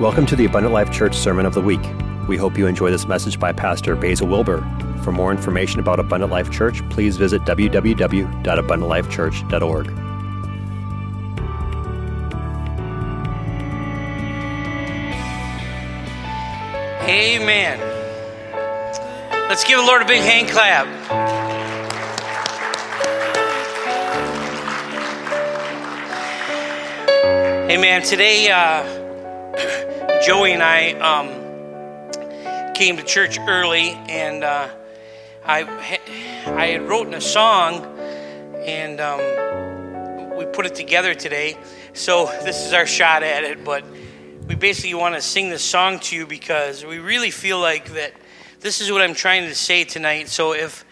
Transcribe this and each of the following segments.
Welcome to the Abundant Life Church Sermon of the Week. We hope you enjoy this message by Pastor Basil Wilber. For more information about Abundant Life Church, please visit www.abundantlifechurch.org. Amen. Let's give the Lord a big hand clap. Amen. Today, uh, Joey and I um, came to church early, and uh, I I had written a song, and um, we put it together today. So this is our shot at it, but we basically want to sing this song to you because we really feel like that this is what I'm trying to say tonight. So if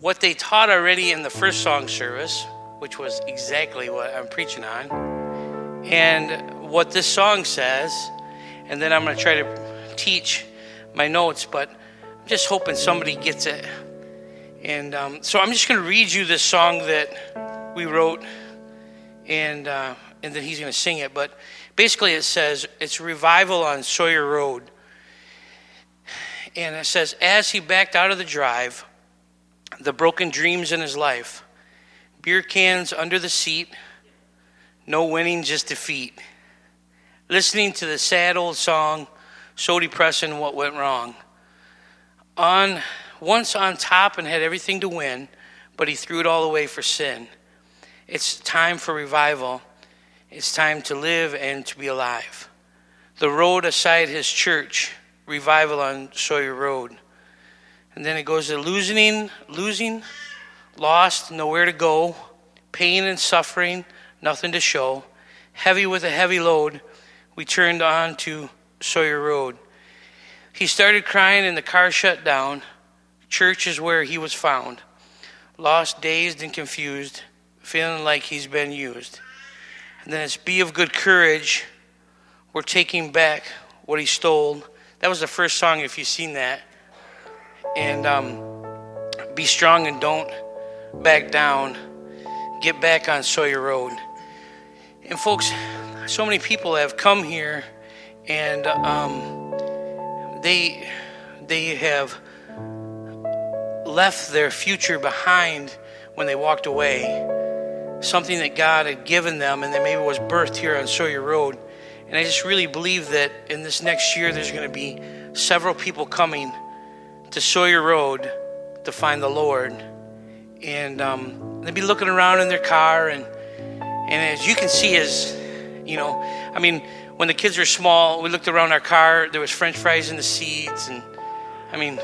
what they taught already in the first song service, which was exactly what I'm preaching on, and what this song says, and then I'm going to try to teach my notes, but I'm just hoping somebody gets it. And um, so I'm just going to read you this song that we wrote, and uh, and then he's going to sing it. But basically, it says it's revival on Sawyer Road, and it says as he backed out of the drive, the broken dreams in his life, beer cans under the seat, no winning, just defeat listening to the sad old song, so depressing what went wrong. On once on top and had everything to win, but he threw it all away for sin. It's time for revival. It's time to live and to be alive. The road aside his church, revival on Sawyer Road. And then it goes to losing, losing, lost, nowhere to go, pain and suffering, nothing to show, heavy with a heavy load we turned on to Sawyer Road. He started crying and the car shut down. Church is where he was found. Lost, dazed, and confused, feeling like he's been used. And then it's Be of Good Courage. We're taking back what he stole. That was the first song, if you've seen that. And um, Be Strong and Don't Back Down. Get back on Sawyer Road. And folks, so many people have come here and um, they they have left their future behind when they walked away. Something that god had given them and that maybe was birthed here on sawyer road. And i just really believe that in this next year there's going to be several people coming to sawyer road to find the lord. And um, they'll be looking around in their car and and as you can see as you know, I mean, when the kids were small, we looked around our car, there was french fries in the seats and I mean,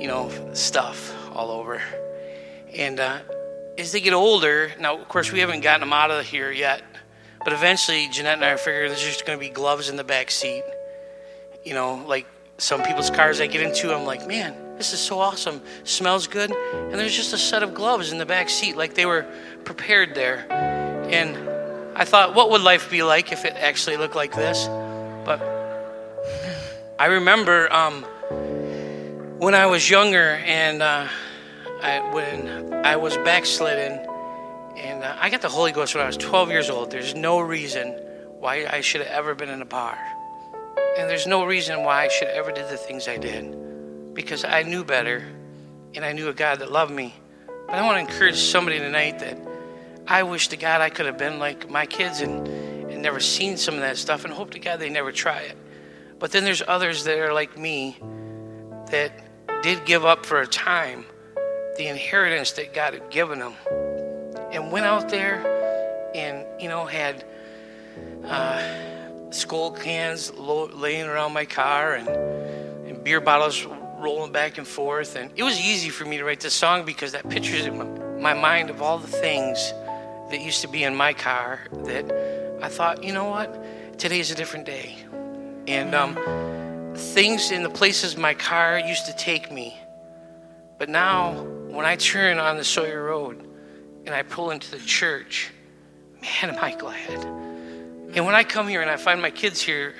you know, stuff all over. And uh, as they get older, now of course we haven't gotten them out of here yet, but eventually Jeanette and I figure there's just going to be gloves in the back seat. You know, like some people's cars I get into, I'm like, man, this is so awesome. Smells good. And there's just a set of gloves in the back seat, like they were prepared there. And I thought, what would life be like if it actually looked like this? But I remember um, when I was younger and uh, I, when I was backslidden, and uh, I got the Holy Ghost when I was 12 years old. There's no reason why I should have ever been in a bar. And there's no reason why I should ever did the things I did. Because I knew better and I knew a God that loved me. But I want to encourage somebody tonight that I wish to God I could have been like my kids and, and never seen some of that stuff and hope to God they never try it. But then there's others that are like me that did give up for a time the inheritance that God had given them and went out there and, you know, had uh, Skoal cans laying around my car and, and beer bottles rolling back and forth. And it was easy for me to write this song because that pictures in my mind of all the things that used to be in my car that I thought, you know what, today's a different day. And um, things in the places my car used to take me. But now, when I turn on the Sawyer Road and I pull into the church, man, am I glad. And when I come here and I find my kids here,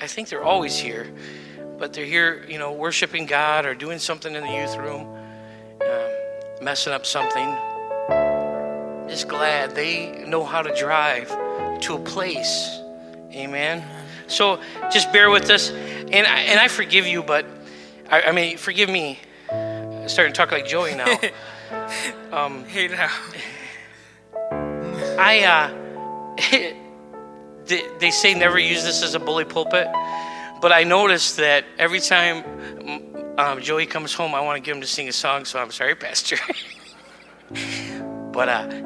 I think they're always here, but they're here, you know, worshiping God or doing something in the youth room, uh, messing up something just glad they know how to drive to a place Amen. So just bear with us, and I, and I forgive you, but I, I mean forgive me. I'm starting to talk like Joey now. Um, hey now. I uh, they, they say never use this as a bully pulpit, but I noticed that every time um, Joey comes home, I want to get him to sing a song. So I'm sorry, Pastor. but uh,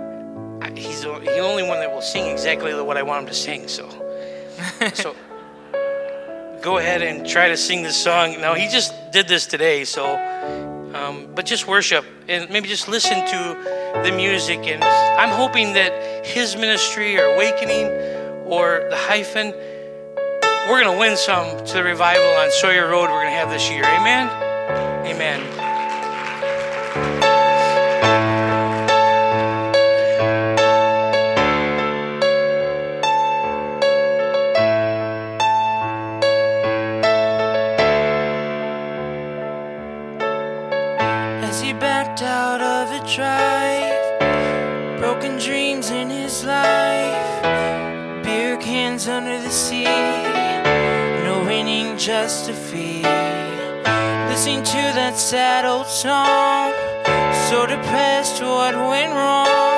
he's the only one that will sing exactly what I want him to sing. So, so go ahead and try to sing this song. Now he just did this today, so um, but just worship and maybe just listen to the music. And I'm hoping that his ministry or awakening or the hyphen, we're going to win some to the revival on Sawyer Road we're going to have this year. Amen. Amen. A. Listening to that sad old song, so depressed what went wrong.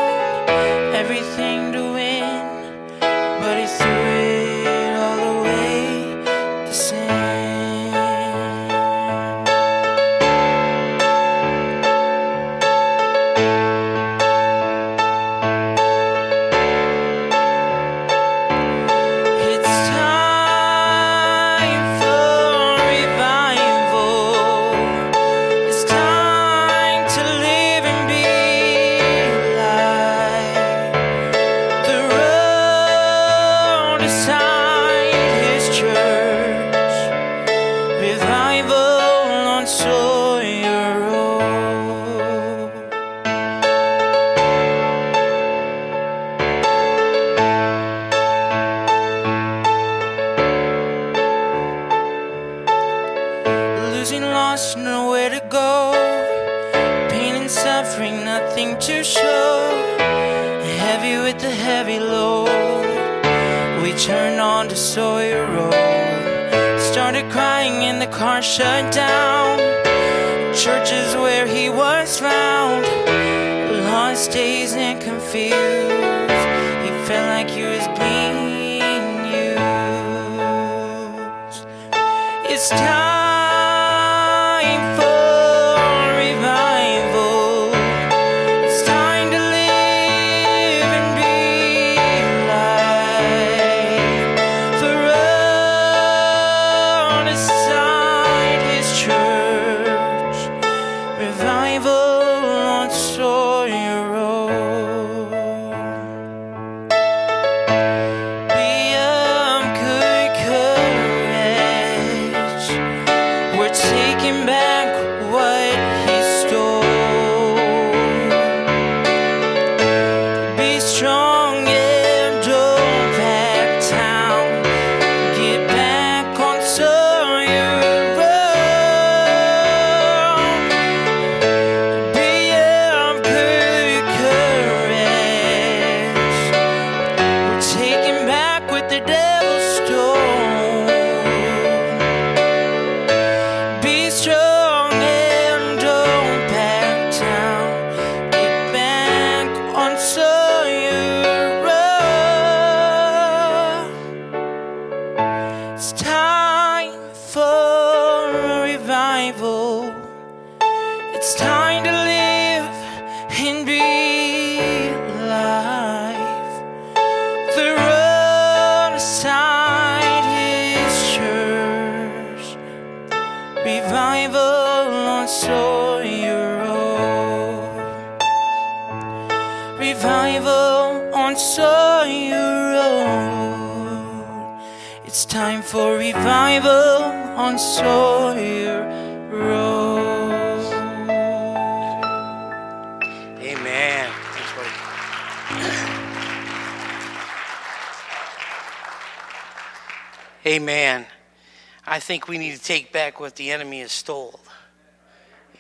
Think we need to take back what the enemy has stole.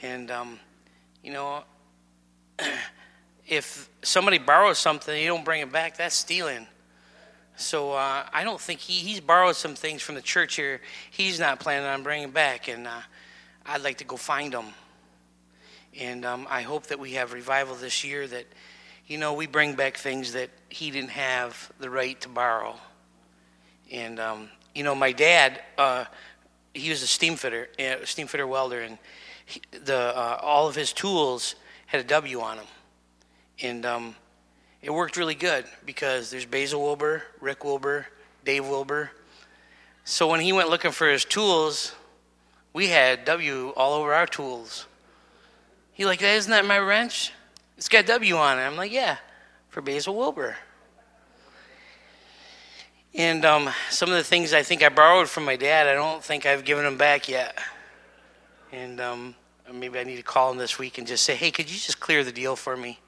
And, um, you know, if somebody borrows something and you don't bring it back, that's stealing. so uh, I don't think he, he's borrowed some things from the church here. He's not planning on bringing back, and uh, I'd like to go find them. And um, I hope that we have revival this year that, you know, we bring back things that he didn't have the right to borrow. And, um, you know, my dad, uh, he was a steam fitter, a steam fitter welder, and he, the, uh, all of his tools had a W on them. And um, it worked really good because there's Basil Wilber, Rick Wilber, Dave Wilber. So when he went looking for his tools, we had W all over our tools. He like, isn't that my wrench? It's got W on it. I'm like, yeah, for Basil Wilber. And um, some of the things I think I borrowed from my dad, I don't think I've given them back yet. And um, maybe I need to call him this week and just say, hey, could you just clear the deal for me?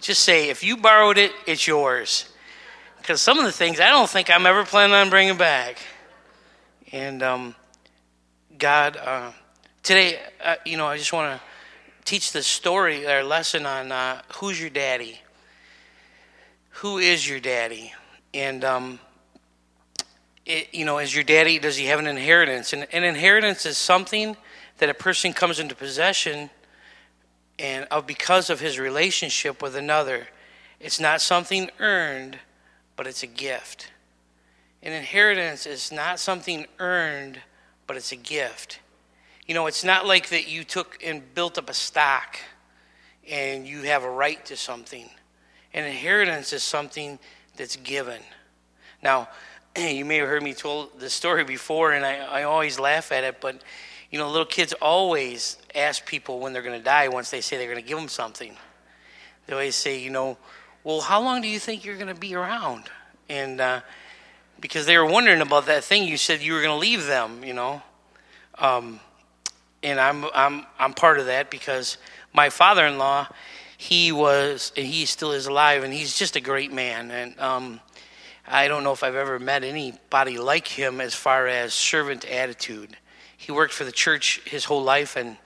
Just say, if you borrowed it, it's yours. Because some of the things I don't think I'm ever planning on bringing back. And um, God, uh, today, uh, you know, I just want to teach the story, or lesson on uh, who's your daddy. Who is your daddy? And, um, it, you know, is your daddy, does he have an inheritance? And an inheritance is something that a person comes into possession and of because of his relationship with another. It's not something earned, but it's a gift. An inheritance is not something earned, but it's a gift. You know, it's not like that you took and built up a stock and you have a right to something. An inheritance is something that's given. Now, you may have heard me tell the story before, and I, I always laugh at it, but you know, little kids always ask people when they're going to die once they say they're going to give them something. They always say, you know, well, how long do you think you're going to be around? And uh, because they were wondering about that thing you said you were going to leave them, you know. Um, and I'm I'm I'm part of that because my father-in-law, he was and he still is alive, and he's just a great man. And um, I don't know if I've ever met anybody like him as far as servant attitude he worked for the church his whole life, and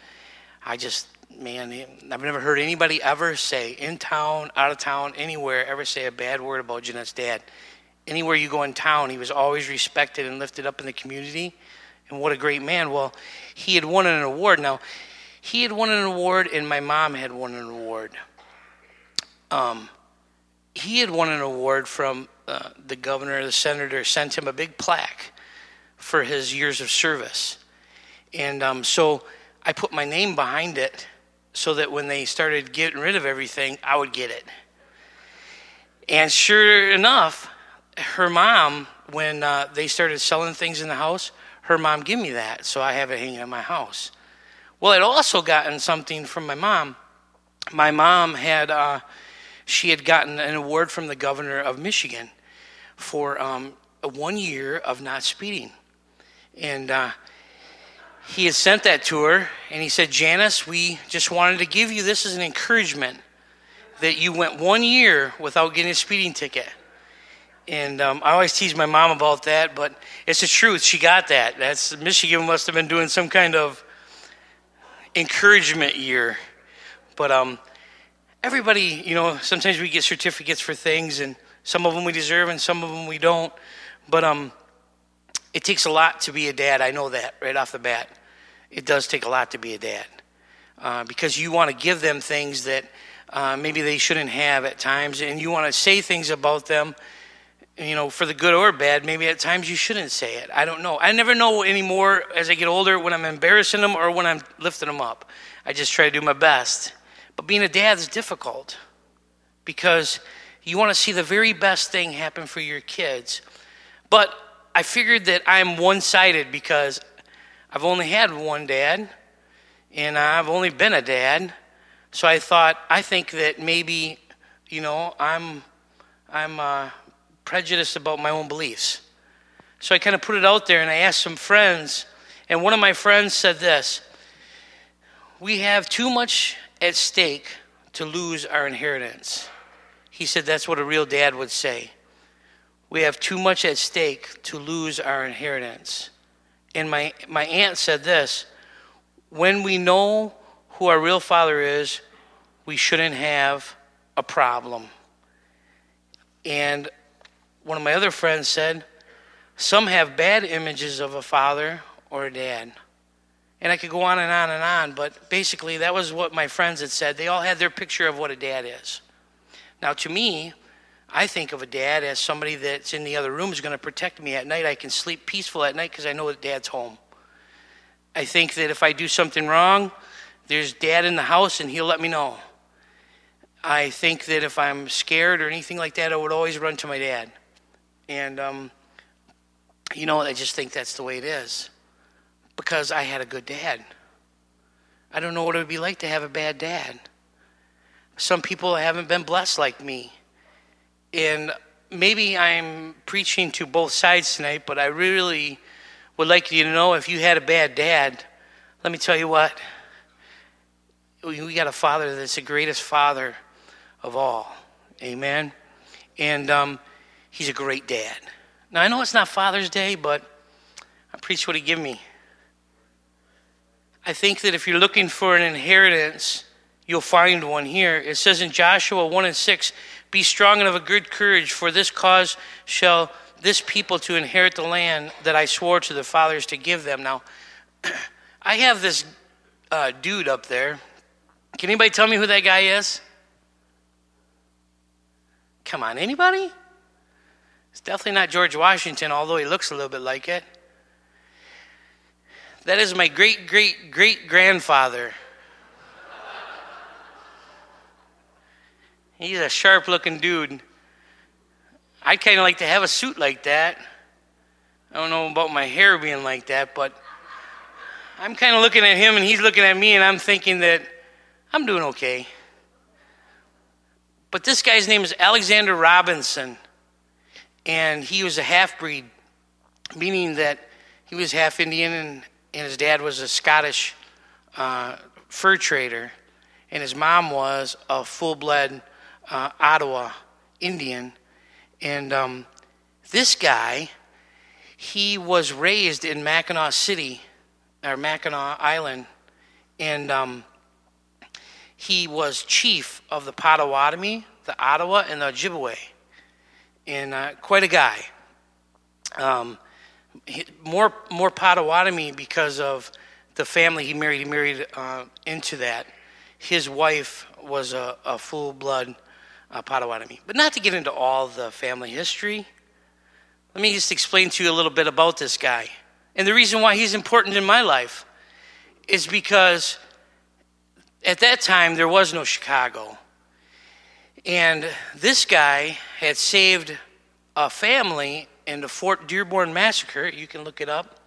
I just, man, I've never heard anybody ever say, in town, out of town, anywhere, ever say a bad word about Jeanette's dad. Anywhere you go in town, he was always respected and lifted up in the community. And what a great man. Well, he had won an award. Now, he had won an award, and my mom had won an award. Um, he had won an award from uh, the governor, the senator sent him a big plaque for his years of service. And um, so I put my name behind it so that when they started getting rid of everything, I would get it. And sure enough, her mom, when uh, they started selling things in the house, her mom gave me that, so I have it hanging in my house. Well, I'd also gotten something from my mom. My mom had, uh, she had gotten an award from the governor of Michigan for um, one year of not speeding. And uh, he had sent that to her, and he said, Janice, we just wanted to give you this as an encouragement that you went one year without getting a speeding ticket. And um, I always tease my mom about that, but it's the truth. She got that. That's Michigan must have been doing some kind of encouragement year. But um, everybody, you know, sometimes we get certificates for things, and some of them we deserve, and some of them we don't. But um, it takes a lot to be a dad. I know that right off the bat. It does take a lot to be a dad uh, because you want to give them things that uh, maybe they shouldn't have at times, and you want to say things about them, you know, for the good or bad. Maybe at times you shouldn't say it. I don't know. I never know anymore as I get older when I'm embarrassing them or when I'm lifting them up. I just try to do my best. But being a dad is difficult because you want to see the very best thing happen for your kids. But I figured that I'm one sided because I've only had one dad and I've only been a dad. So I thought, I think that maybe, you know, I'm, I'm uh, prejudiced about my own beliefs. So I kind of put it out there and I asked some friends, and one of my friends said this We have too much at stake to lose our inheritance. He said that's what a real dad would say we have too much at stake to lose our inheritance. And my, my aunt said this when we know who our real father is, we shouldn't have a problem. And one of my other friends said, some have bad images of a father or a dad. And I could go on and on and on, but basically, that was what my friends had said. They all had their picture of what a dad is. Now, to me, I think of a dad as somebody that's in the other room is going to protect me at night. I can sleep peaceful at night because I know that dad's home. I think that if I do something wrong, there's dad in the house and he'll let me know. I think that if I'm scared or anything like that, I would always run to my dad. And, um, you know, I just think that's the way it is because I had a good dad. I don't know what it would be like to have a bad dad. Some people haven't been blessed like me. And maybe I'm preaching to both sides tonight, but I really would like you to know if you had a bad dad, let me tell you what. We got a father that's the greatest father of all. Amen. And um, he's a great dad. Now, I know it's not Father's Day, but I preach what he gave me. I think that if you're looking for an inheritance, you'll find one here. It says in Joshua 1 and 6 Be strong and of a good courage, for this cause shall this people to inherit the land that I swore to the fathers to give them. Now, I have this uh, dude up there. Can anybody tell me who that guy is? Come on, anybody? It's definitely not George Washington, although he looks a little bit like it. That is my great great great grandfather. He's a sharp looking dude. I'd kind of like to have a suit like that. I don't know about my hair being like that, but I'm kind of looking at him and he's looking at me, and I'm thinking that I'm doing okay. But this guy's name is Alexander Robinson, and he was a half breed, meaning that he was half Indian and and his dad was a Scottish uh, fur trader, and his mom was a full-blood uh, Ottawa Indian. And um, this guy, he was raised in Mackinaw City, or Mackinac Island, and um, he was chief of the Potawatomi, the Ottawa, and the Ojibwe, and uh, quite a guy. Um, more more Potawatomi because of the family he married. He married uh, into that. His wife was a, a full blood uh, Potawatomi. But not to get into all the family history, let me just explain to you a little bit about this guy. And the reason why he's important in my life is because at that time there was no Chicago. And this guy had saved a family in the Fort Dearborn massacre, you can look it up.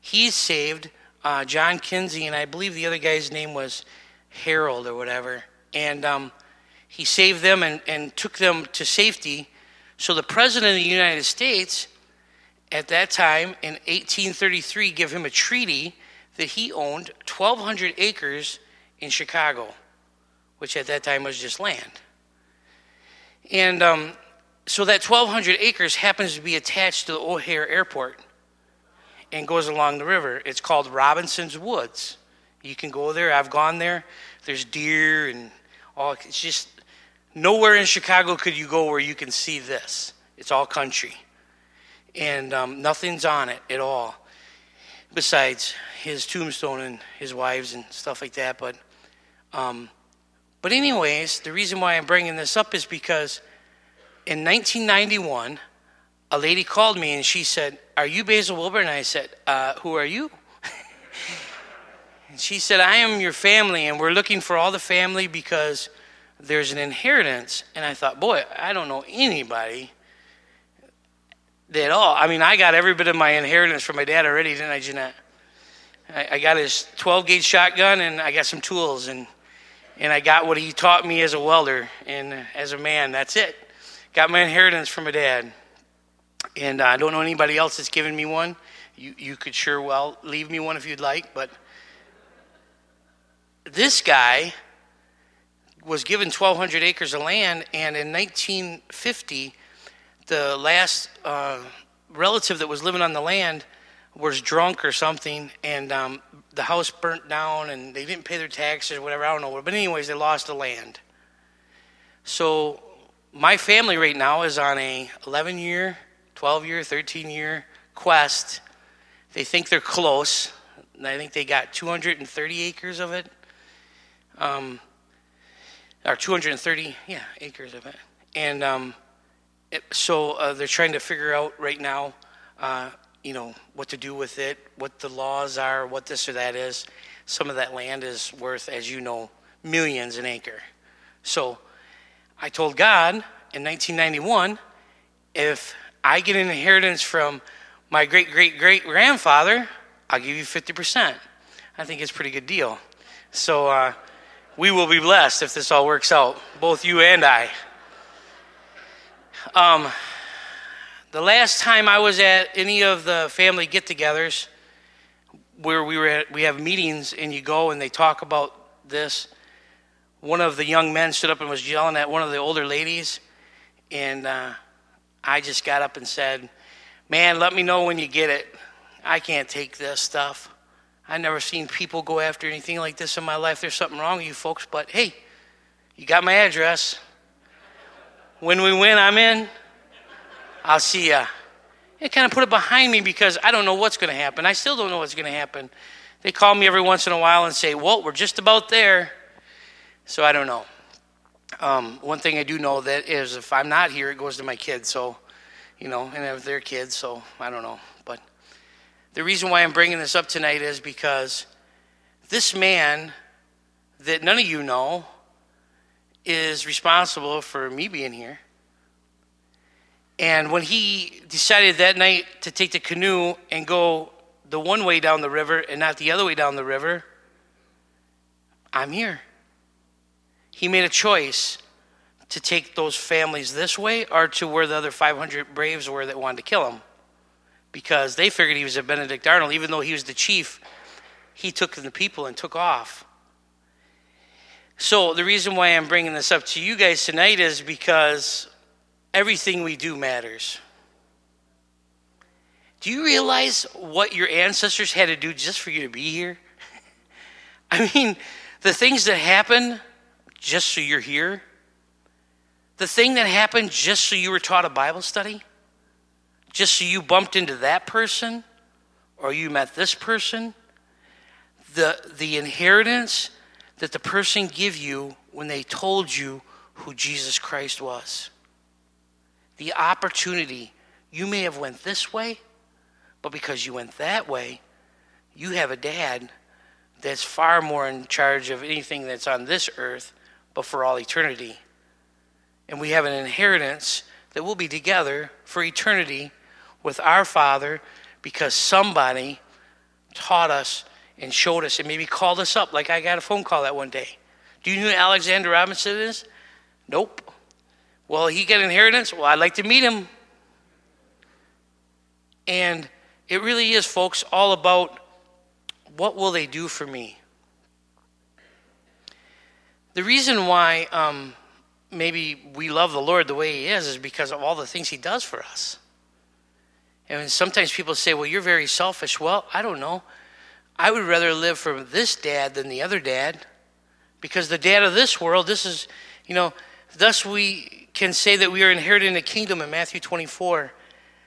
He saved uh, John Kinzie, and I believe the other guy's name was Harold or whatever. And um, he saved them and, and took them to safety. So the president of the United States at that time in 1833 gave him a treaty that he owned 1,200 acres in Chicago, which at that time was just land. And um, so that 1,200 acres happens to be attached to the O'Hare Airport and goes along the river. It's called Robinson's Woods. You can go there. I've gone there. There's deer and all. It's just nowhere in Chicago could you go where you can see this. It's all country, and um, nothing's on it at all, besides his tombstone and his wives and stuff like that. But, um, but anyways, the reason why I'm bringing this up is because in 1991, a lady called me and she said, Are you Basil Wilber? And I said, uh, Who are you? and she said, I am your family, and we're looking for all the family because there's an inheritance. And I thought, Boy, I don't know anybody at all. I mean, I got every bit of my inheritance from my dad already, didn't I, Jeanette? I, I got his 12 gauge shotgun and I got some tools, and, and I got what he taught me as a welder and as a man. That's it. Got my inheritance from my dad. And I don't know anybody else that's given me one. You, you could sure well leave me one if you'd like, but this guy was given 1,200 acres of land, and in 1950, the last uh, relative that was living on the land was drunk or something, and um, the house burnt down, and they didn't pay their taxes or whatever. I don't know. But anyways, they lost the land. So my family right now is on a 11 year, 12 year, 13 year quest. They think they're close. I think they got 230 acres of it. Um, or 230, yeah, acres of it. And um, it, so uh, they're trying to figure out right now, uh, you know, what to do with it, what the laws are, what this or that is. Some of that land is worth, as you know, millions an acre. So I told God in 1991 if I get an inheritance from my great great great grandfather, I'll give you 50%. I think it's a pretty good deal. So uh, we will be blessed if this all works out, both you and I. Um, the last time I was at any of the family get togethers, where we were at, we have meetings and you go and they talk about this. One of the young men stood up and was yelling at one of the older ladies, and uh, I just got up and said, Man, let me know when you get it. I can't take this stuff. I've never seen people go after anything like this in my life. There's something wrong with you folks, but hey, you got my address. When we win, I'm in. I'll see ya. It kind of put it behind me because I don't know what's going to happen. I still don't know what's going to happen. They call me every once in a while and say, "Well, we're just about there." So I don't know. Um, one thing I do know that is if I'm not here, it goes to my kids. So, you know, and if they're kids, so I don't know. But the reason why I'm bringing this up tonight is because this man that none of you know is responsible for me being here. And when he decided that night to take the canoe and go the one way down the river and not the other way down the river, I'm here. He made a choice to take those families this way or to where the other 500 Braves were that wanted to kill him. Because they figured he was a Benedict Arnold, even though he was the chief, he took the people and took off. So, the reason why I'm bringing this up to you guys tonight is because everything we do matters. Do you realize what your ancestors had to do just for you to be here? I mean, the things that happen just so you're here, the thing that happened just so you were taught a Bible study, just so you bumped into that person? Or you met this person, the, the inheritance that the person give you when they told you who Jesus Christ was. The opportunity, you may have went this way, but because you went that way, you have a dad that's far more in charge of anything that's on this earth, but for all eternity. And we have an inheritance that will be together for eternity with our Father because somebody taught us and showed us and maybe called us up, like I got a phone call that one day. Do you know who Alexander Robinson is? Nope. Well, he got inheritance. Well, I'd like to meet him. And it really is, folks, all about what will they do for me? The reason why um, maybe we love the Lord the way He is is because of all the things He does for us. And sometimes people say, well, you're very selfish. Well, I don't know. I would rather live for this dad than the other dad because the dad of this world, this is, you know, thus we can say that we are inheriting the kingdom in Matthew 24.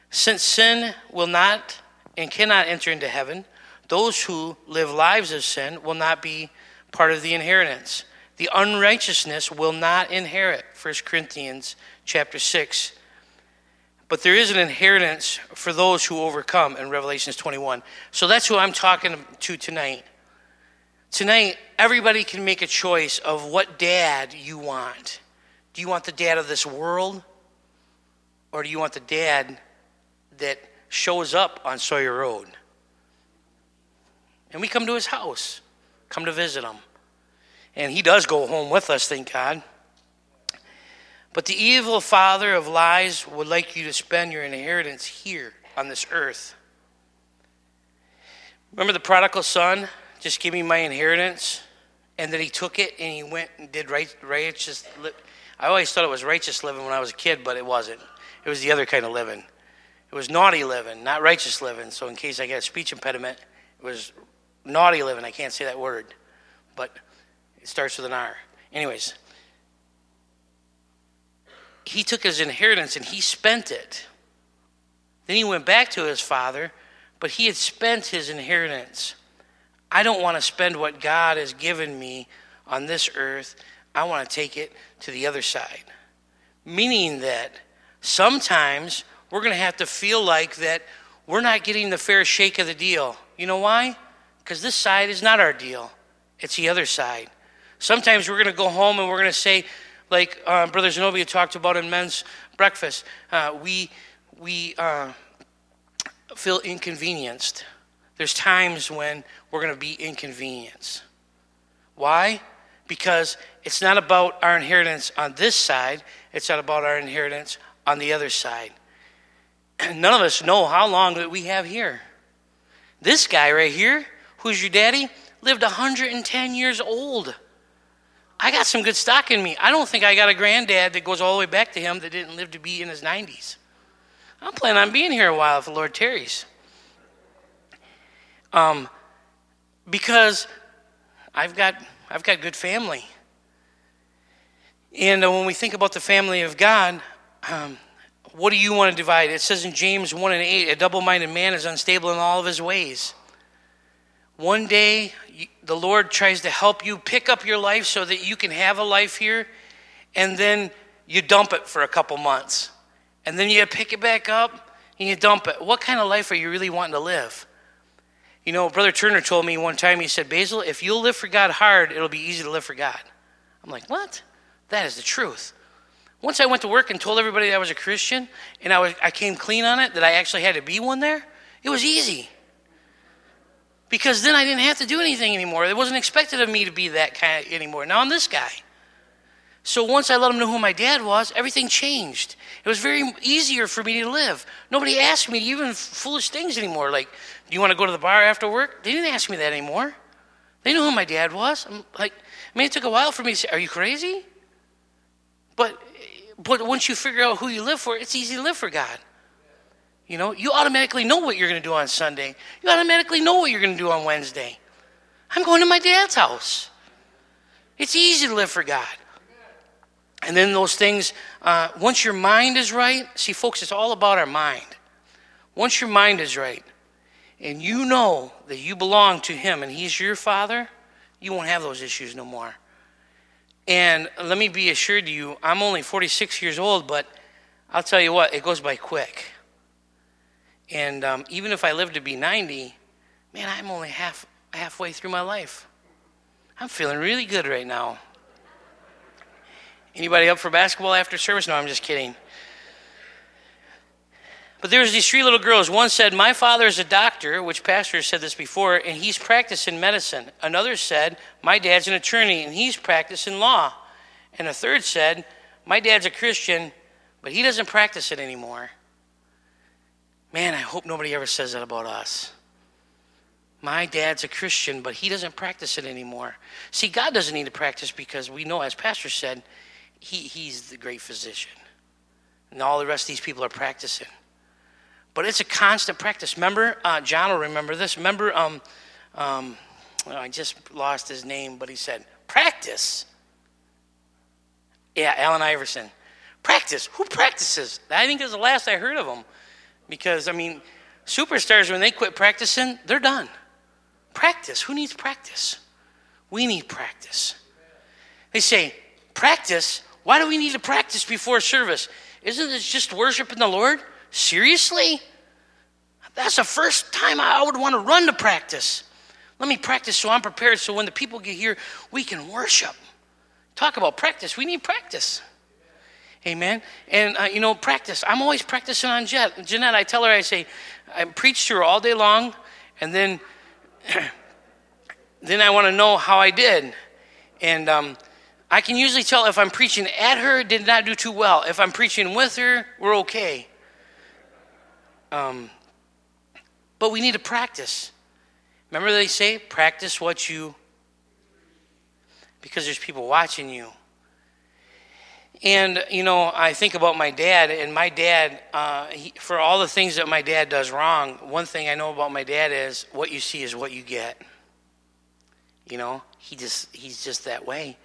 Since sin will not and cannot enter into heaven, those who live lives of sin will not be part of the inheritance. The unrighteousness will not inherit. 1 Corinthians chapter 6 but there is an inheritance for those who overcome in Revelations 21. So that's who I'm talking to tonight. Tonight, everybody can make a choice of what dad you want. Do you want the dad of this world? Or do you want the dad that shows up on Sawyer Road? And we come to his house, come to visit him. And he does go home with us, thank God. But the evil father of lies would like you to spend your inheritance here on this earth. Remember the prodigal son? Just give me my inheritance. And then he took it and he went and did right, righteous. I always thought it was righteous living when I was a kid, but it wasn't. It was the other kind of living. It was naughty living, not righteous living. So, in case I got a speech impediment, it was naughty living. I can't say that word, but it starts with an R. Anyways, he took his inheritance and he spent it. Then he went back to his father, but he had spent his inheritance. I don't want to spend what God has given me on this earth. I want to take it to the other side. Meaning that sometimes we're going to have to feel like that we're not getting the fair shake of the deal. You know why? Because this side is not our deal, it's the other side. Sometimes we're going to go home and we're going to say, like uh, Brother Zenobia talked about in men's breakfast, uh, we, we uh, feel inconvenienced. There's times when we're going to be inconvenienced. Why? Because it's not about our inheritance on this side, it's not about our inheritance on the other side. None of us know how long that we have here. This guy right here, who's your daddy, lived 110 years old. I got some good stock in me. I don't think I got a granddad that goes all the way back to him that didn't live to be in his 90s. I'm planning on being here a while if the Lord tarries. Um, because I've got, I've got good family. And uh, when we think about the family of God, um, what do you want to divide? It says in James 1 and 8, a double minded man is unstable in all of his ways. One day, the Lord tries to help you pick up your life so that you can have a life here, and then you dump it for a couple months. And then you pick it back up and you dump it. What kind of life are you really wanting to live? You know, Brother Turner told me one time, he said, Basil, if you'll live for God hard, it'll be easy to live for God. I'm like, what? That is the truth. Once I went to work and told everybody I was a Christian and I, was, I came clean on it, that I actually had to be one there, it was easy. Because then I didn't have to do anything anymore. It wasn't expected of me to be that kind of anymore. Now I'm this guy. So once I let them know who my dad was, everything changed. It was very easier for me to live. Nobody asked me even foolish things anymore. Like, do you want to go to the bar after work? They didn't ask me that anymore. They knew who my dad was. I'm like, I mean, it took a while for me to say, "Are you crazy?" But, but once you figure out who you live for, it's easy to live for God. You know, you automatically know what you're going to do on Sunday. You automatically know what you're going to do on Wednesday. I'm going to my dad's house. It's easy to live for God. And then those things, uh, once your mind is right, see, folks, it's all about our mind. Once your mind is right, and you know that you belong to Him and He's your Father, you won't have those issues no more. And let me be assured to you, I'm only 46 years old, but I'll tell you what, it goes by quick. And um, even if I live to be 90, man, I'm only half halfway through my life. I'm feeling really good right now. Anybody up for basketball after service? No, I'm just kidding. But there was these three little girls. One said, My father is a doctor, which pastor said this before, and he's practicing medicine. Another said, My dad's an attorney, and he's practicing law. And a third said, My dad's a Christian, but he doesn't practice it anymore. Man, I hope nobody ever says that about us. My dad's a Christian, but he doesn't practice it anymore. See, God doesn't need to practice because we know, as Pastor said, he, he's the great physician. And all the rest of these people are practicing. But it's a constant practice. Remember, uh, John will remember this. Remember, um, um, well, I just lost his name, but he said, practice. Yeah, Allen Iverson. Practice. Who practices? I think it was the last I heard of him. Because, I mean, superstars, when they quit practicing, they're done. Practice. Who needs practice? We need practice. They say, practice? Why do we need to practice before service? Isn't this just worshiping the Lord? Seriously? That's the first time I would want to run to practice. Let me practice so I'm prepared so when the people get here, we can worship. Talk about practice. We need practice. Amen. And, uh, you know, practice. I'm always practicing on Jet. Jeanette, I tell her, I say, I preach to her all day long, and then, then I want to know how I did. And um, I can usually tell if I'm preaching at her, did not do too well. If I'm preaching with her, we're okay. Um, but we need to practice. Remember they say, practice what you, because there's people watching you. And, you know, I think about my dad, and my dad, uh, he, for all the things that my dad does wrong, one thing I know about my dad is what you see is what you get. You know, he just, he's just that way.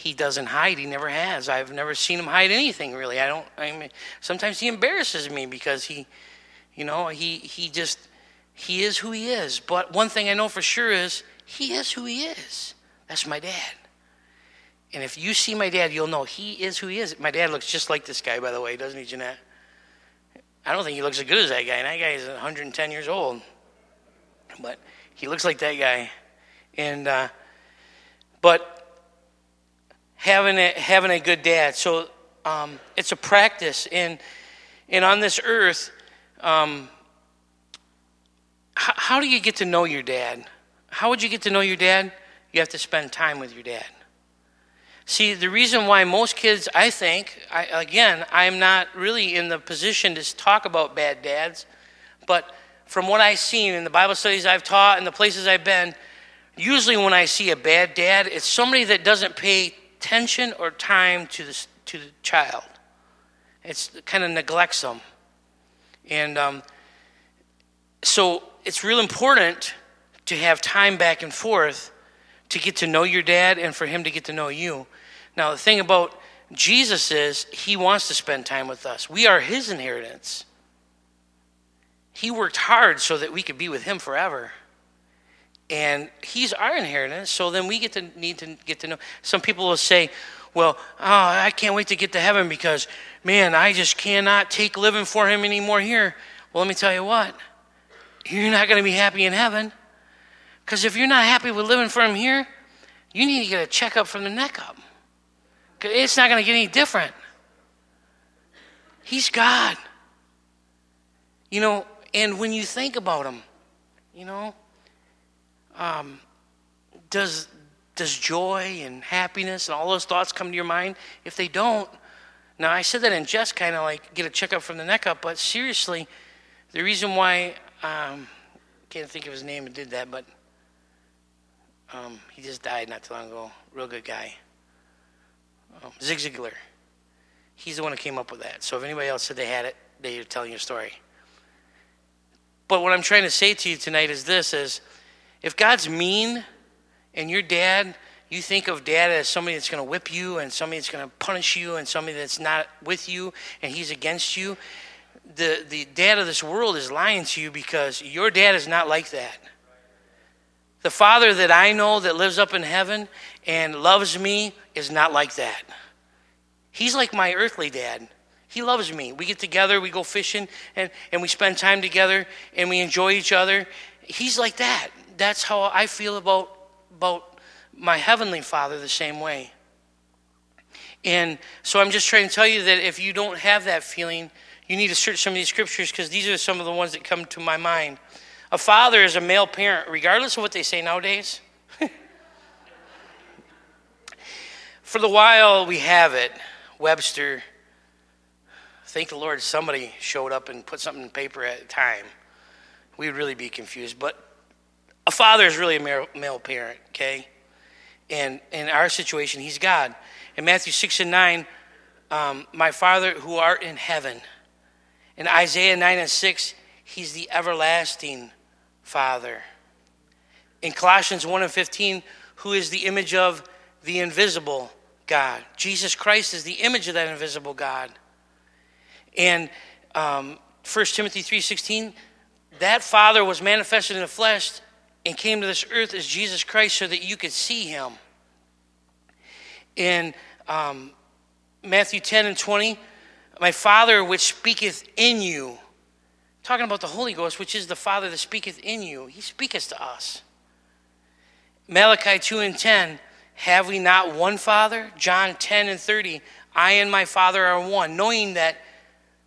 he doesn't hide. He never has. I've never seen him hide anything really. I don't. I mean, sometimes he embarrasses me because he, you know, he he just he is who he is. But one thing I know for sure is he is who he is. That's my dad. And if you see my dad, you'll know he is who he is. My dad looks just like this guy, by the way, doesn't he, Jeanette? I don't think he looks as good as that guy. And that guy is 110 years old. But he looks like that guy. And, uh, but having a, having a good dad. So um, it's a practice. And, and on this earth, um, h- how do you get to know your dad? How would you get to know your dad? You have to spend time with your dad. See, the reason why most kids, I think, I, again, I'm not really in the position to talk about bad dads, but from what I've seen in the Bible studies I've taught and the places I've been, usually when I see a bad dad, it's somebody that doesn't pay attention or time to the, to the child. It's kind of neglects them. And um, so it's real important to have time back and forth to get to know your dad and for him to get to know you. Now, the thing about Jesus is he wants to spend time with us. We are his inheritance. He worked hard so that we could be with him forever. And he's our inheritance so then we get to need to get to know. Some people will say well oh, i can't wait to get to heaven because man i just cannot take living for him anymore here. Well let me tell you what. You're not going to be happy in heaven. Because if you're not happy with living for him here you need to get a checkup from the neck up it's not going to get any different he's god you know and when you think about him you know um, does, does joy and happiness and all those thoughts come to your mind? If they don't, now I said that in jest, kind of like get a checkup from the neck up, but seriously, the reason why, um, can't think of his name and did that, but um, he just died not too long ago. Real good guy. Um, Zig Ziglar. He's the one who came up with that. So if anybody else said they had it, they're telling your story. But what I'm trying to say to you tonight is this: is if God's mean and your dad, you think of dad as somebody that's going to whip you and somebody that's going to punish you and somebody that's not with you and he's against you, the, the dad of this world is lying to you because your dad is not like that. The father that I know that lives up in heaven and loves me is not like that. He's like my earthly dad. He loves me. We get together, we go fishing, and, and we spend time together, and we enjoy each other. He's like that that's how I feel about, about my Heavenly Father the same way. And so I'm just trying to tell you that if you don't have that feeling, you need to search some of these scriptures because these are some of the ones that come to my mind. A father is a male parent, regardless of what they say nowadays. For the while we have it, Webster, thank the Lord somebody showed up and put something in paper at a time. We would really be confused. But a father is really a male, male parent, okay? And in our situation, he's God. In Matthew 6 and 9, um, my Father who art in heaven. In Isaiah 9 and 6, he's the everlasting Father. In Colossians 1 and 15, who is the image of the invisible God. Jesus Christ is the image of that invisible God. And um, 1 Timothy 3.16, that Father was manifested in the flesh and came to this earth as Jesus Christ so that you could see him. In um, Matthew 10 and 20, my Father which speaketh in you, talking about the Holy Ghost, which is the Father that speaketh in you, he speaketh to us. Malachi 2 and 10, have we not one Father? John 10 and 30, I and my Father are one, knowing that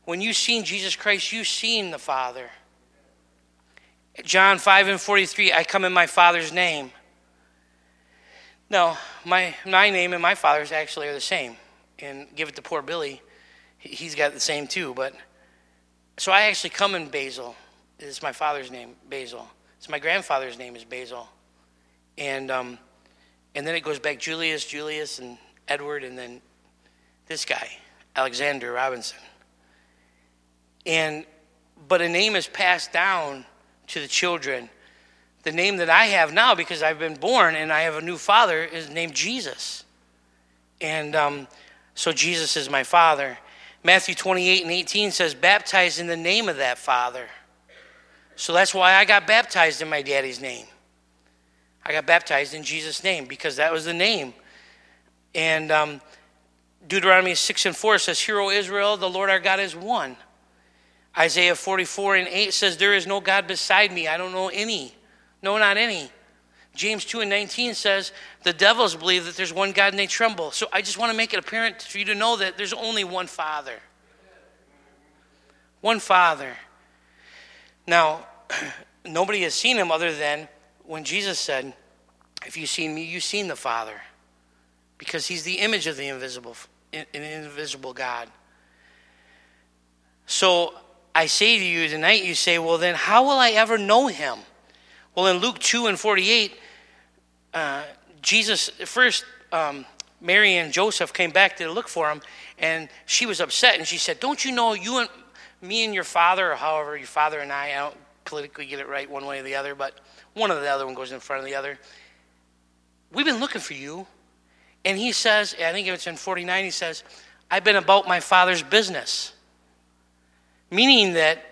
when you've seen Jesus Christ, you've seen the Father. John 5 and 43, I come in my Father's name. No, my, my name and my Father's actually are the same. And give it to poor Billy, he's got the same too. But so I actually come in Basil. It's my father's name, Basil. It's my grandfather's name is Basil. And, um, and then it goes back Julius, Julius, and Edward, and then this guy, Alexander Robinson. And, but a name is passed down to the children. The name that I have now, because I've been born and I have a new father, is named Jesus. And um, so Jesus is my Father. Matthew 28 and 18 says, baptized in the name of that Father. So that's why I got baptized in my daddy's name. I got baptized in Jesus' name because that was the name. And um, Deuteronomy 6 and 4 says, Hear, O Israel, the Lord our God is one. Isaiah 44 and 8 says, There is no God beside me. I don't know any. No, not any. James 2 and 19 says, The devils believe that there's one God and they tremble. So I just want to make it apparent for you to know that there's only one Father. One Father. Now, nobody has seen him other than when Jesus said, If you've seen me, you've seen the Father. Because he's the image of the invisible, an invisible God. So I say to you tonight, you say, Well, then how will I ever know him? Well, in Luke 2 and 48, uh, Jesus, first, um, Mary and Joseph came back to look for him, and she was upset, and she said, Don't you know you and me and your father, or however, your father and I, I don't politically get it right one way or the other, but one of the other one goes in front of the other. We've been looking for you. And he says, I think it's in 49, he says, I've been about my father's business. Meaning that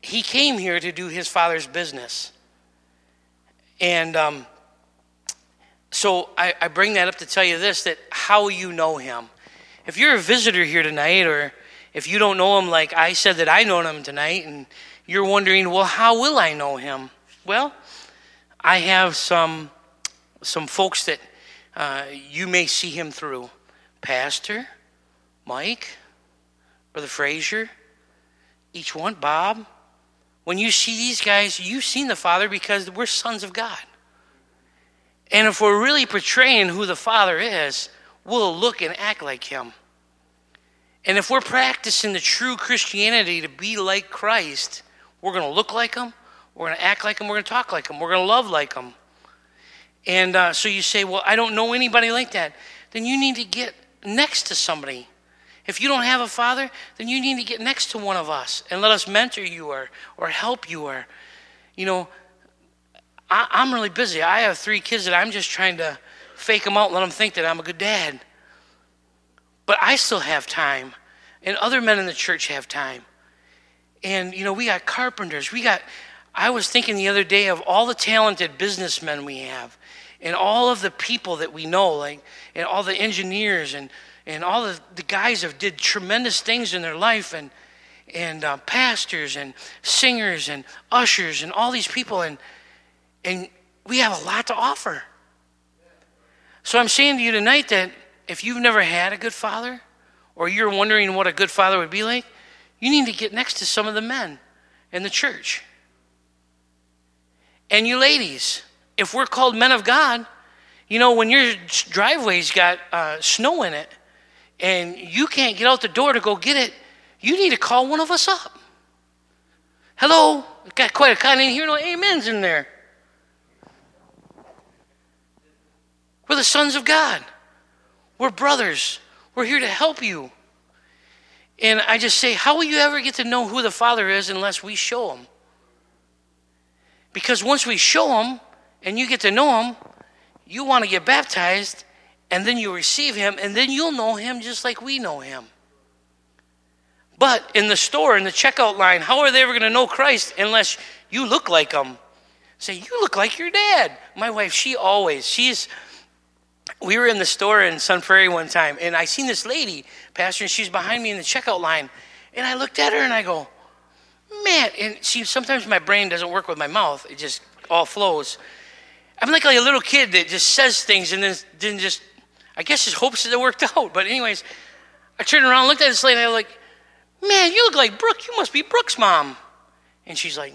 he came here to do his father's business. And um, so I, I bring that up to tell you this that how you know him. If you're a visitor here tonight, or if you don't know him like I said that I know him tonight, and you're wondering, well, how will I know him? Well, I have some some folks that uh, you may see him through. Pastor, Mike, Brother Frazier, each one, Bob. When you see these guys, you've seen the Father because we're sons of God. And if we're really portraying who the Father is, we'll look and act like Him. And if we're practicing the true Christianity to be like Christ, we're going to look like Him, we're going to act like Him, we're going to talk like Him, we're going to love like Him. And uh, so you say, Well, I don't know anybody like that. Then you need to get next to somebody. If you don't have a father, then you need to get next to one of us and let us mentor you or, or help you or, you know, I, I'm really busy. I have three kids that I'm just trying to fake them out and let them think that I'm a good dad. But I still have time, and other men in the church have time. And, you know, we got carpenters. We got, I was thinking the other day of all the talented businessmen we have and all of the people that we know, like, and all the engineers and, and all the, the guys have did tremendous things in their life and, and uh, pastors and singers and ushers and all these people. And, and we have a lot to offer. So I'm saying to you tonight that if you've never had a good father or you're wondering what a good father would be like, you need to get next to some of the men in the church. And you ladies, if we're called men of God, you know, when your driveway's got uh, snow in it and you can't get out the door to go get it, you need to call one of us up. Hello, got quite a kind in here, no amens in there. We're the sons of God. We're brothers. We're here to help you. And I just say, how will you ever get to know who the Father is unless we show him? Because once we show him and you get to know him, you want to get baptized and then you receive him and then you'll know him just like we know him. But in the store, in the checkout line, how are they ever going to know Christ unless you look like him? Say, you look like your dad. My wife, she always, she's, we were in the store in Sun Prairie one time and I seen this lady, Pastor, and she's behind me in the checkout line. And I looked at her and I go, man, and see, sometimes my brain doesn't work with my mouth. It just all flows. I'm like, a little kid that just says things and then, then just, I guess just hopes that it worked out. But anyways, I turned around, looked at this lady, and I was like, man, you look like Brooke. You must be Brooke's mom. And she's like,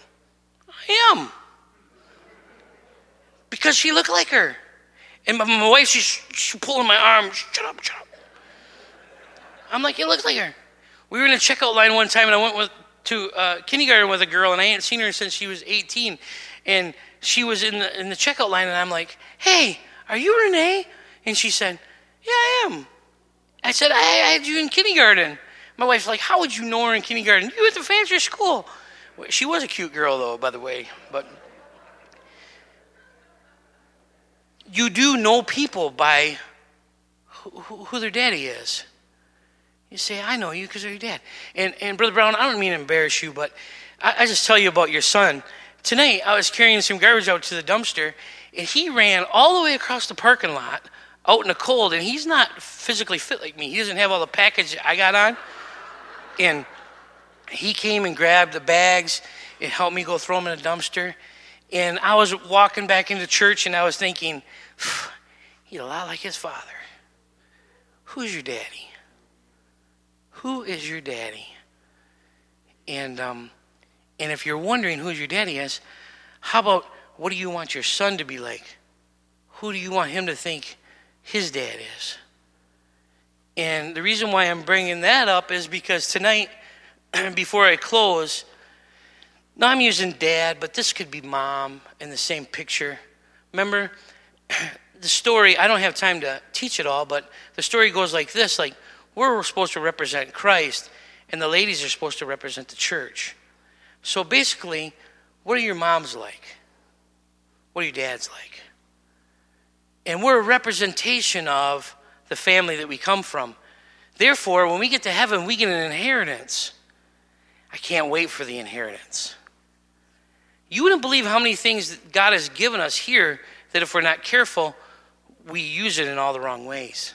I am. Because she looked like her. And my, my wife, she's, she's pulling my arm. Shut up, shut up. I'm like, it looks like her. We were in a checkout line one time, and I went with to uh, kindergarten with a girl, and I hadn't seen her since she was 18. And she was in the, in the checkout line, and I'm like, hey, are you Renee? And she said, yeah, I am. I said, I, had you in kindergarten. My wife's like, how would you know her in kindergarten? You went to fancy school. She was a cute girl, though, by the way. But you do know people by who, who their daddy is. You say, I know you because they're your dad. And, and Brother Brown, I don't mean to embarrass you, but I, I just tell you about your son. Tonight, I was carrying some garbage out to the dumpster, and he ran all the way across the parking lot out in the cold, and he's not physically fit like me. He doesn't have all the package I got on. And he came and grabbed the bags and helped me go throw them in a dumpster. And I was walking back into church, and I was thinking, he's a lot like his father. Who's your daddy? Who is your daddy? And um, and if you're wondering who your daddy is, how about what do you want your son to be like? Who do you want him to think his dad is? And the reason why I'm bringing that up is because tonight, before I close, now I'm using dad, but this could be mom in the same picture. Remember, the story, I don't have time to teach it all, but the story goes like this like, we're supposed to represent Christ, and the ladies are supposed to represent the church. So basically, what are your moms like? What are your dads like? And we're a representation of the family that we come from. Therefore, when we get to heaven, we get an inheritance. I can't wait for the inheritance. You wouldn't believe how many things God has given us here that if we're not careful, we use it in all the wrong ways.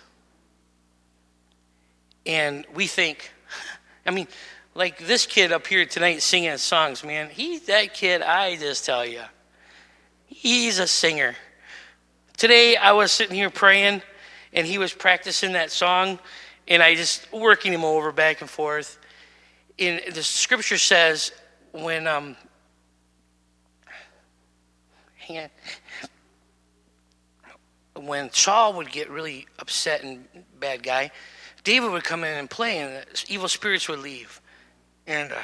And we think, I mean, like this kid up here tonight singing songs, man. He's that kid, I just tell you. He's a singer. Today I was sitting here praying and he was practicing that song and I just working him over back and forth. And the scripture says when um hang on when Saul would get really upset and bad guy, David would come in and play, and evil spirits would leave. And uh,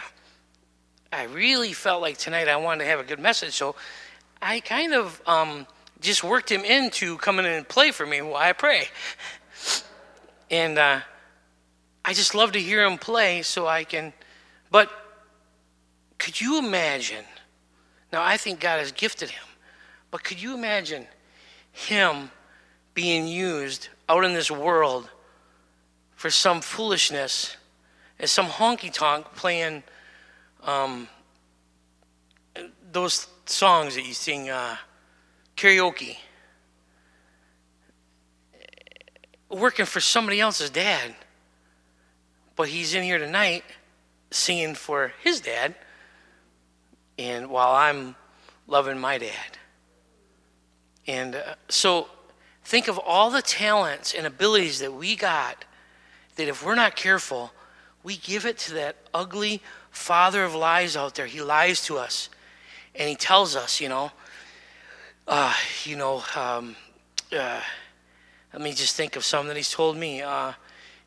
I really felt like tonight I wanted to have a good message, so I kind of um, just worked him into coming in and play for me while I pray. And uh, I just love to hear him play so I can. But could you imagine? Now, I think God has gifted him, but could you imagine him being used out in this world for some foolishness as some honky tonk playing um, those songs that you sing uh, karaoke, working for somebody else's dad. But he's in here tonight singing for his dad, and while I'm loving my dad. And uh, so think of all the talents and abilities that we got that if we're not careful, we give it to that ugly father of lies out there. He lies to us. And he tells us, you know, uh, you know, um, uh, let me just think of something that he's told me. Uh,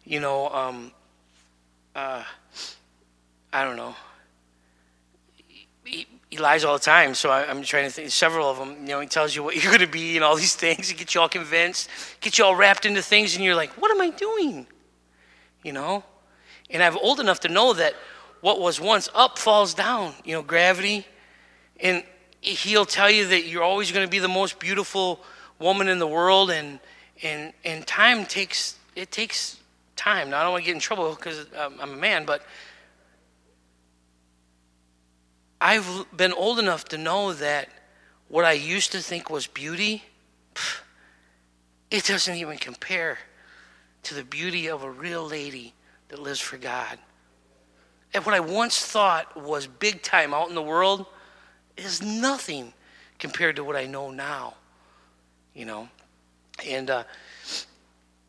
you know, um, uh, I don't know. He, he, lies all the time, so I, am trying to think. Several of them, you know, he tells you what you're going to be and all these things. He gets you all convinced, gets you all wrapped into things, and you're like, what am I doing? You know? And I'm old enough to know that what was once up falls down, you know, gravity. And he'll tell you that you're always going to be the most beautiful woman in the world and and and time takes it takes time. Now I don't want to get in trouble because um, I'm a man, but I've been old enough to know that what I used to think was beauty, it doesn't even compare to the beauty of a real lady that lives for God. And what I once thought was big time out in the world is nothing compared to what I know now, you know. And uh,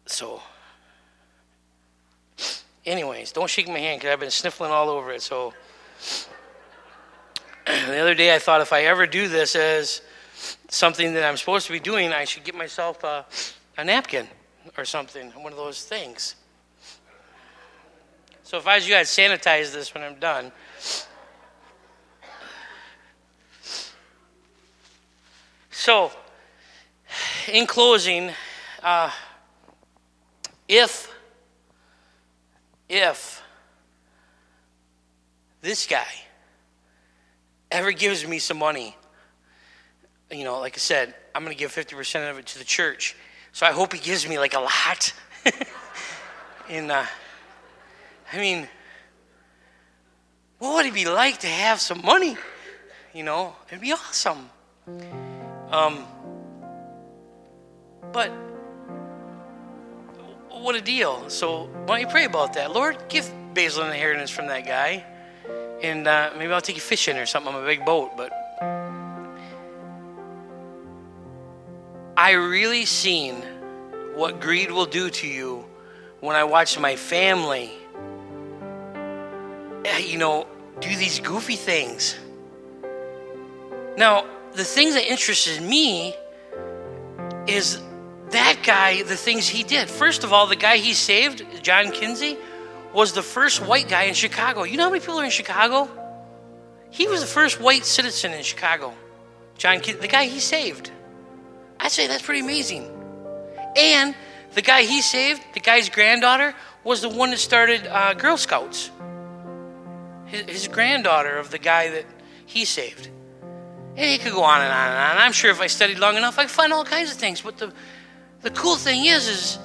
so, anyways, don't shake my hand because I've been sniffling all over it. So, the other day I thought if I ever do this as something that I'm supposed to be doing, I should get myself a, a napkin or something, one of those things. So if I was you, I'd sanitize this when I'm done. So, in closing, uh, if if this guy ever gives me some money, you know, like I said, I'm going to give 50% of it to the church. So I hope he gives me like a lot. and uh, I mean, what would it be like to have some money? You know, it'd be awesome. Um, but what a deal. So why don't you pray about that? Lord, give Basil an inheritance from that guy. And uh, maybe I'll take you fishing or something on a big boat. But I really seen what greed will do to you when I watch my family, eh, you know, do these goofy things. Now, the thing that interested me is that guy, the things he did. First of all, the guy he saved, John Kinzie, was the first white guy in Chicago. You know how many people are in Chicago? He was the first white citizen in Chicago. John Kinzie, the guy he saved. I'd say that's pretty amazing. And the guy he saved, the guy's granddaughter, was the one that started uh, Girl Scouts. His, his granddaughter of the guy that he saved. And he could go on and on and on. I'm sure if I studied long enough, I could find all kinds of things. But the, the cool thing is, is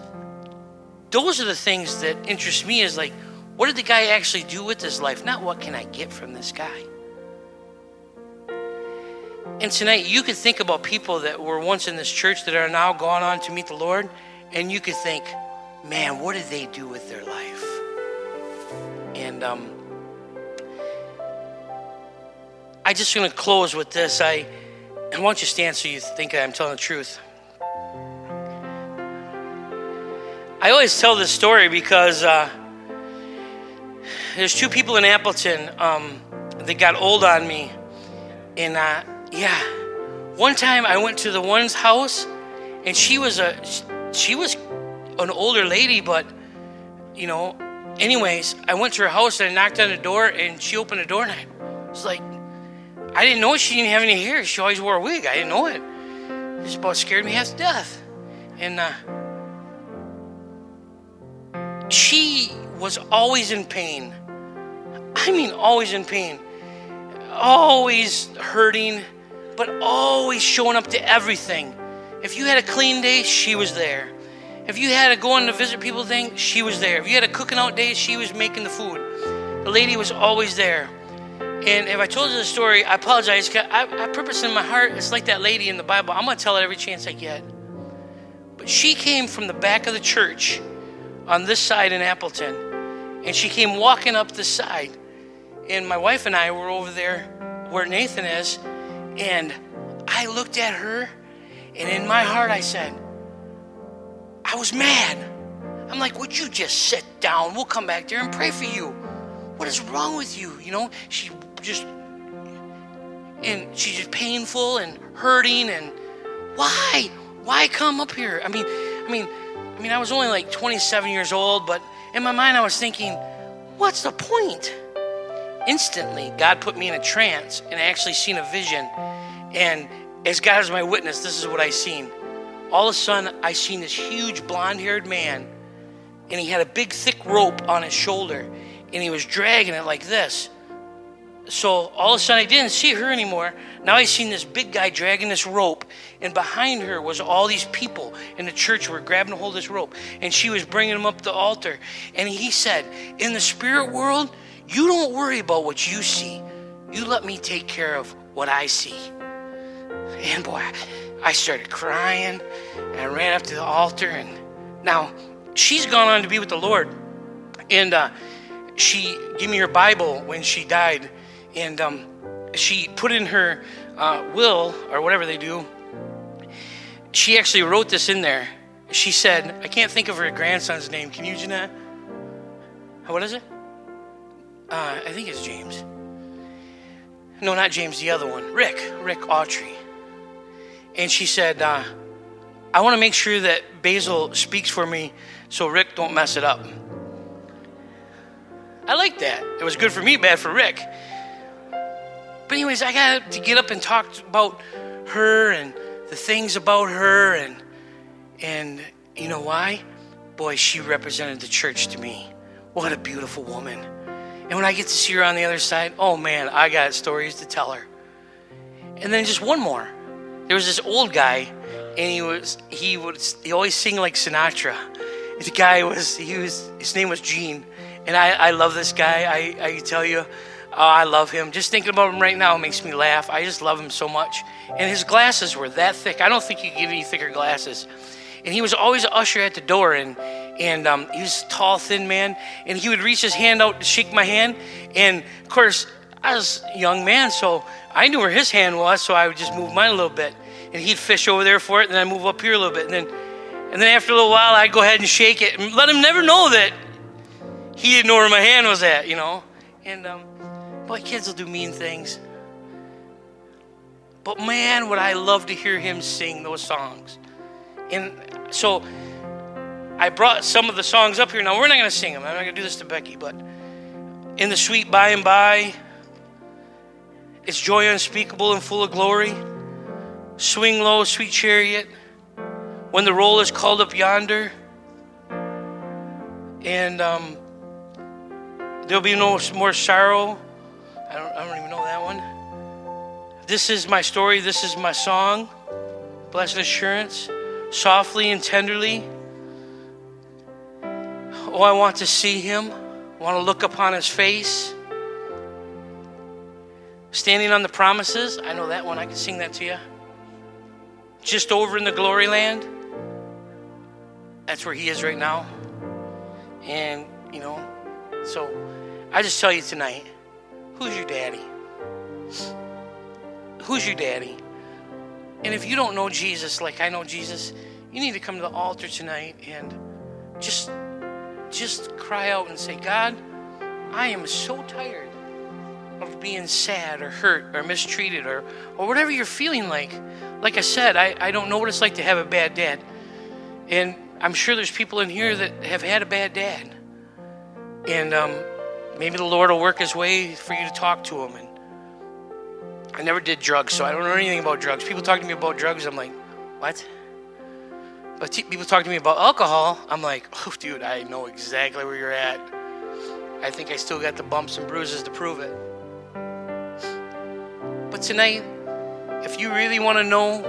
those are the things that interest me is like, what did the guy actually do with his life? Not what can I get from this guy. And tonight, you could think about people that were once in this church that are now gone on to meet the Lord, and you could think, man, what did they do with their life? And um, I just going to close with this. I, I want you to stand so you think I'm telling the truth. I always tell this story because uh, there's two people in Appleton um, that got old on me. And uh, yeah, one time I went to the one's house and she was a she was an older lady, but you know, anyways, I went to her house and I knocked on the door and she opened the door and I was like, I didn't know she didn't have any hair. She always wore a wig. I didn't know it. It just about scared me half to death. And uh, she was always in pain. I mean, always in pain. Always hurting, but always showing up to everything. If you had a clean day, she was there. If you had a going to visit people thing, she was there. If you had a cooking out day, she was making the food. The lady was always there. And if I told you the story, I apologize. I, I purpose in my heart, it's like that lady in the Bible. I'm going to tell it every chance I get. But she came from the back of the church on this side in Appleton. And she came walking up the side. And my wife and I were over there where Nathan is. And I looked at her. And in my heart, I said, I was mad. I'm like, would you just sit down? We'll come back there and pray for you. What is wrong with you? You know, she just, and she's just painful and hurting. And why? Why come up here? I mean, I mean, I mean, I was only like 27 years old, but in my mind, I was thinking, what's the point? Instantly, God put me in a trance and I actually seen a vision. And as God is my witness, this is what I seen. All of a sudden, I seen this huge blonde haired man, and he had a big thick rope on his shoulder, and he was dragging it like this. So all of a sudden, I didn't see her anymore. Now I seen this big guy dragging this rope, and behind her was all these people in the church were grabbing hold of this rope, and she was bringing him up the altar. And he said, "In the spirit world, you don't worry about what you see. You let me take care of what I see." And boy, I started crying, and I ran up to the altar, and now she's gone on to be with the Lord, and uh, she gave me her Bible when she died and um, she put in her uh, will or whatever they do. She actually wrote this in there. She said, "I can't think of her grandson's name. Can you, Jeanette? What is it? Uh, I think it's James. No, not James. The other one, Rick. Rick Autry." And she said, uh, "I want to make sure that Basil speaks for me, so Rick don't mess it up." I like that. It was good for me, bad for Rick. But anyways, I got to get up and talk about her and the things about her and and you know why? Boy, she represented the church to me. What a beautiful woman. And when I get to see her on the other side, oh man, I got stories to tell her. And then just one more. There was this old guy and he was he would he always sing like Sinatra. the guy was he was his name was Gene, and I, I love this guy. I, I tell you, oh, I love him. Just thinking about him right now makes me laugh. I just love him so much. And his glasses were that thick. I don't think you could get any thicker glasses. And he was always an usher at the door, and and um, he was a tall, thin man. And he would reach his hand out to shake my hand, and of course I was a young man, so I knew where his hand was, so I would just move mine a little bit, and he'd fish over there for it, and then I move up here a little bit, and then and then after a little while, I'd go ahead and shake it and let him never know that he didn't know where my hand was at, you know. And um, boy, kids will do mean things. But man, would I love to hear him sing those songs. And so I brought some of the songs up here. Now, we're not going to sing them. I'm not going to do this to Becky, but in the sweet by and by, it's joy unspeakable and full of glory. Swing low, sweet chariot when the roll is called up yonder, and um, there'll be no more sorrow. I don't, I don't even know that one. This is my story. This is my song. Blessed assurance, softly and tenderly. Oh, I want to see him. I want to look upon his face. Standing on the promises. I know that one. I can sing that to you. Just over in the glory land that's where he is right now. And, you know, so I just tell you tonight who's your daddy? Who's your daddy? And if you don't know Jesus like I know Jesus, you need to come to the altar tonight and just just cry out and say, God, I am so tired of being sad or hurt or mistreated or, or whatever you're feeling like. Like I said, I, I don't know what it's like to have a bad dad. And I'm sure there's people in here that have had a bad dad. And um, maybe the Lord will work his way for you to talk to him. And I never did drugs, so I don't know anything about drugs. People talk to me about drugs, I'm like, what? But people talk to me about alcohol, I'm like, oh, dude, I know exactly where you're at. I think I still got the bumps and bruises to prove it. But tonight, if you really want to know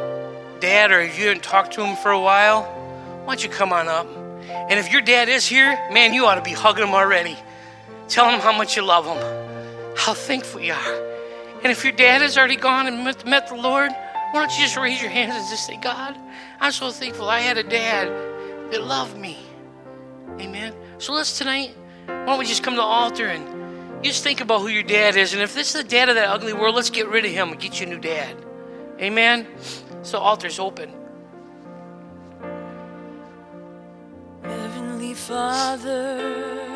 dad or if you haven't talked to him for a while, why don't you come on up? And if your dad is here, man, you ought to be hugging him already. Tell him how much you love him, how thankful you are. And if your dad has already gone and met, met the Lord, why don't you just raise your hands and just say, God, I'm so thankful I had a dad that loved me. Amen. So let's tonight, why don't we just come to the altar and just think about who your dad is. And if this is the dad of that ugly world, let's get rid of him and get you a new dad. Amen. So altar's open. Heavenly Father,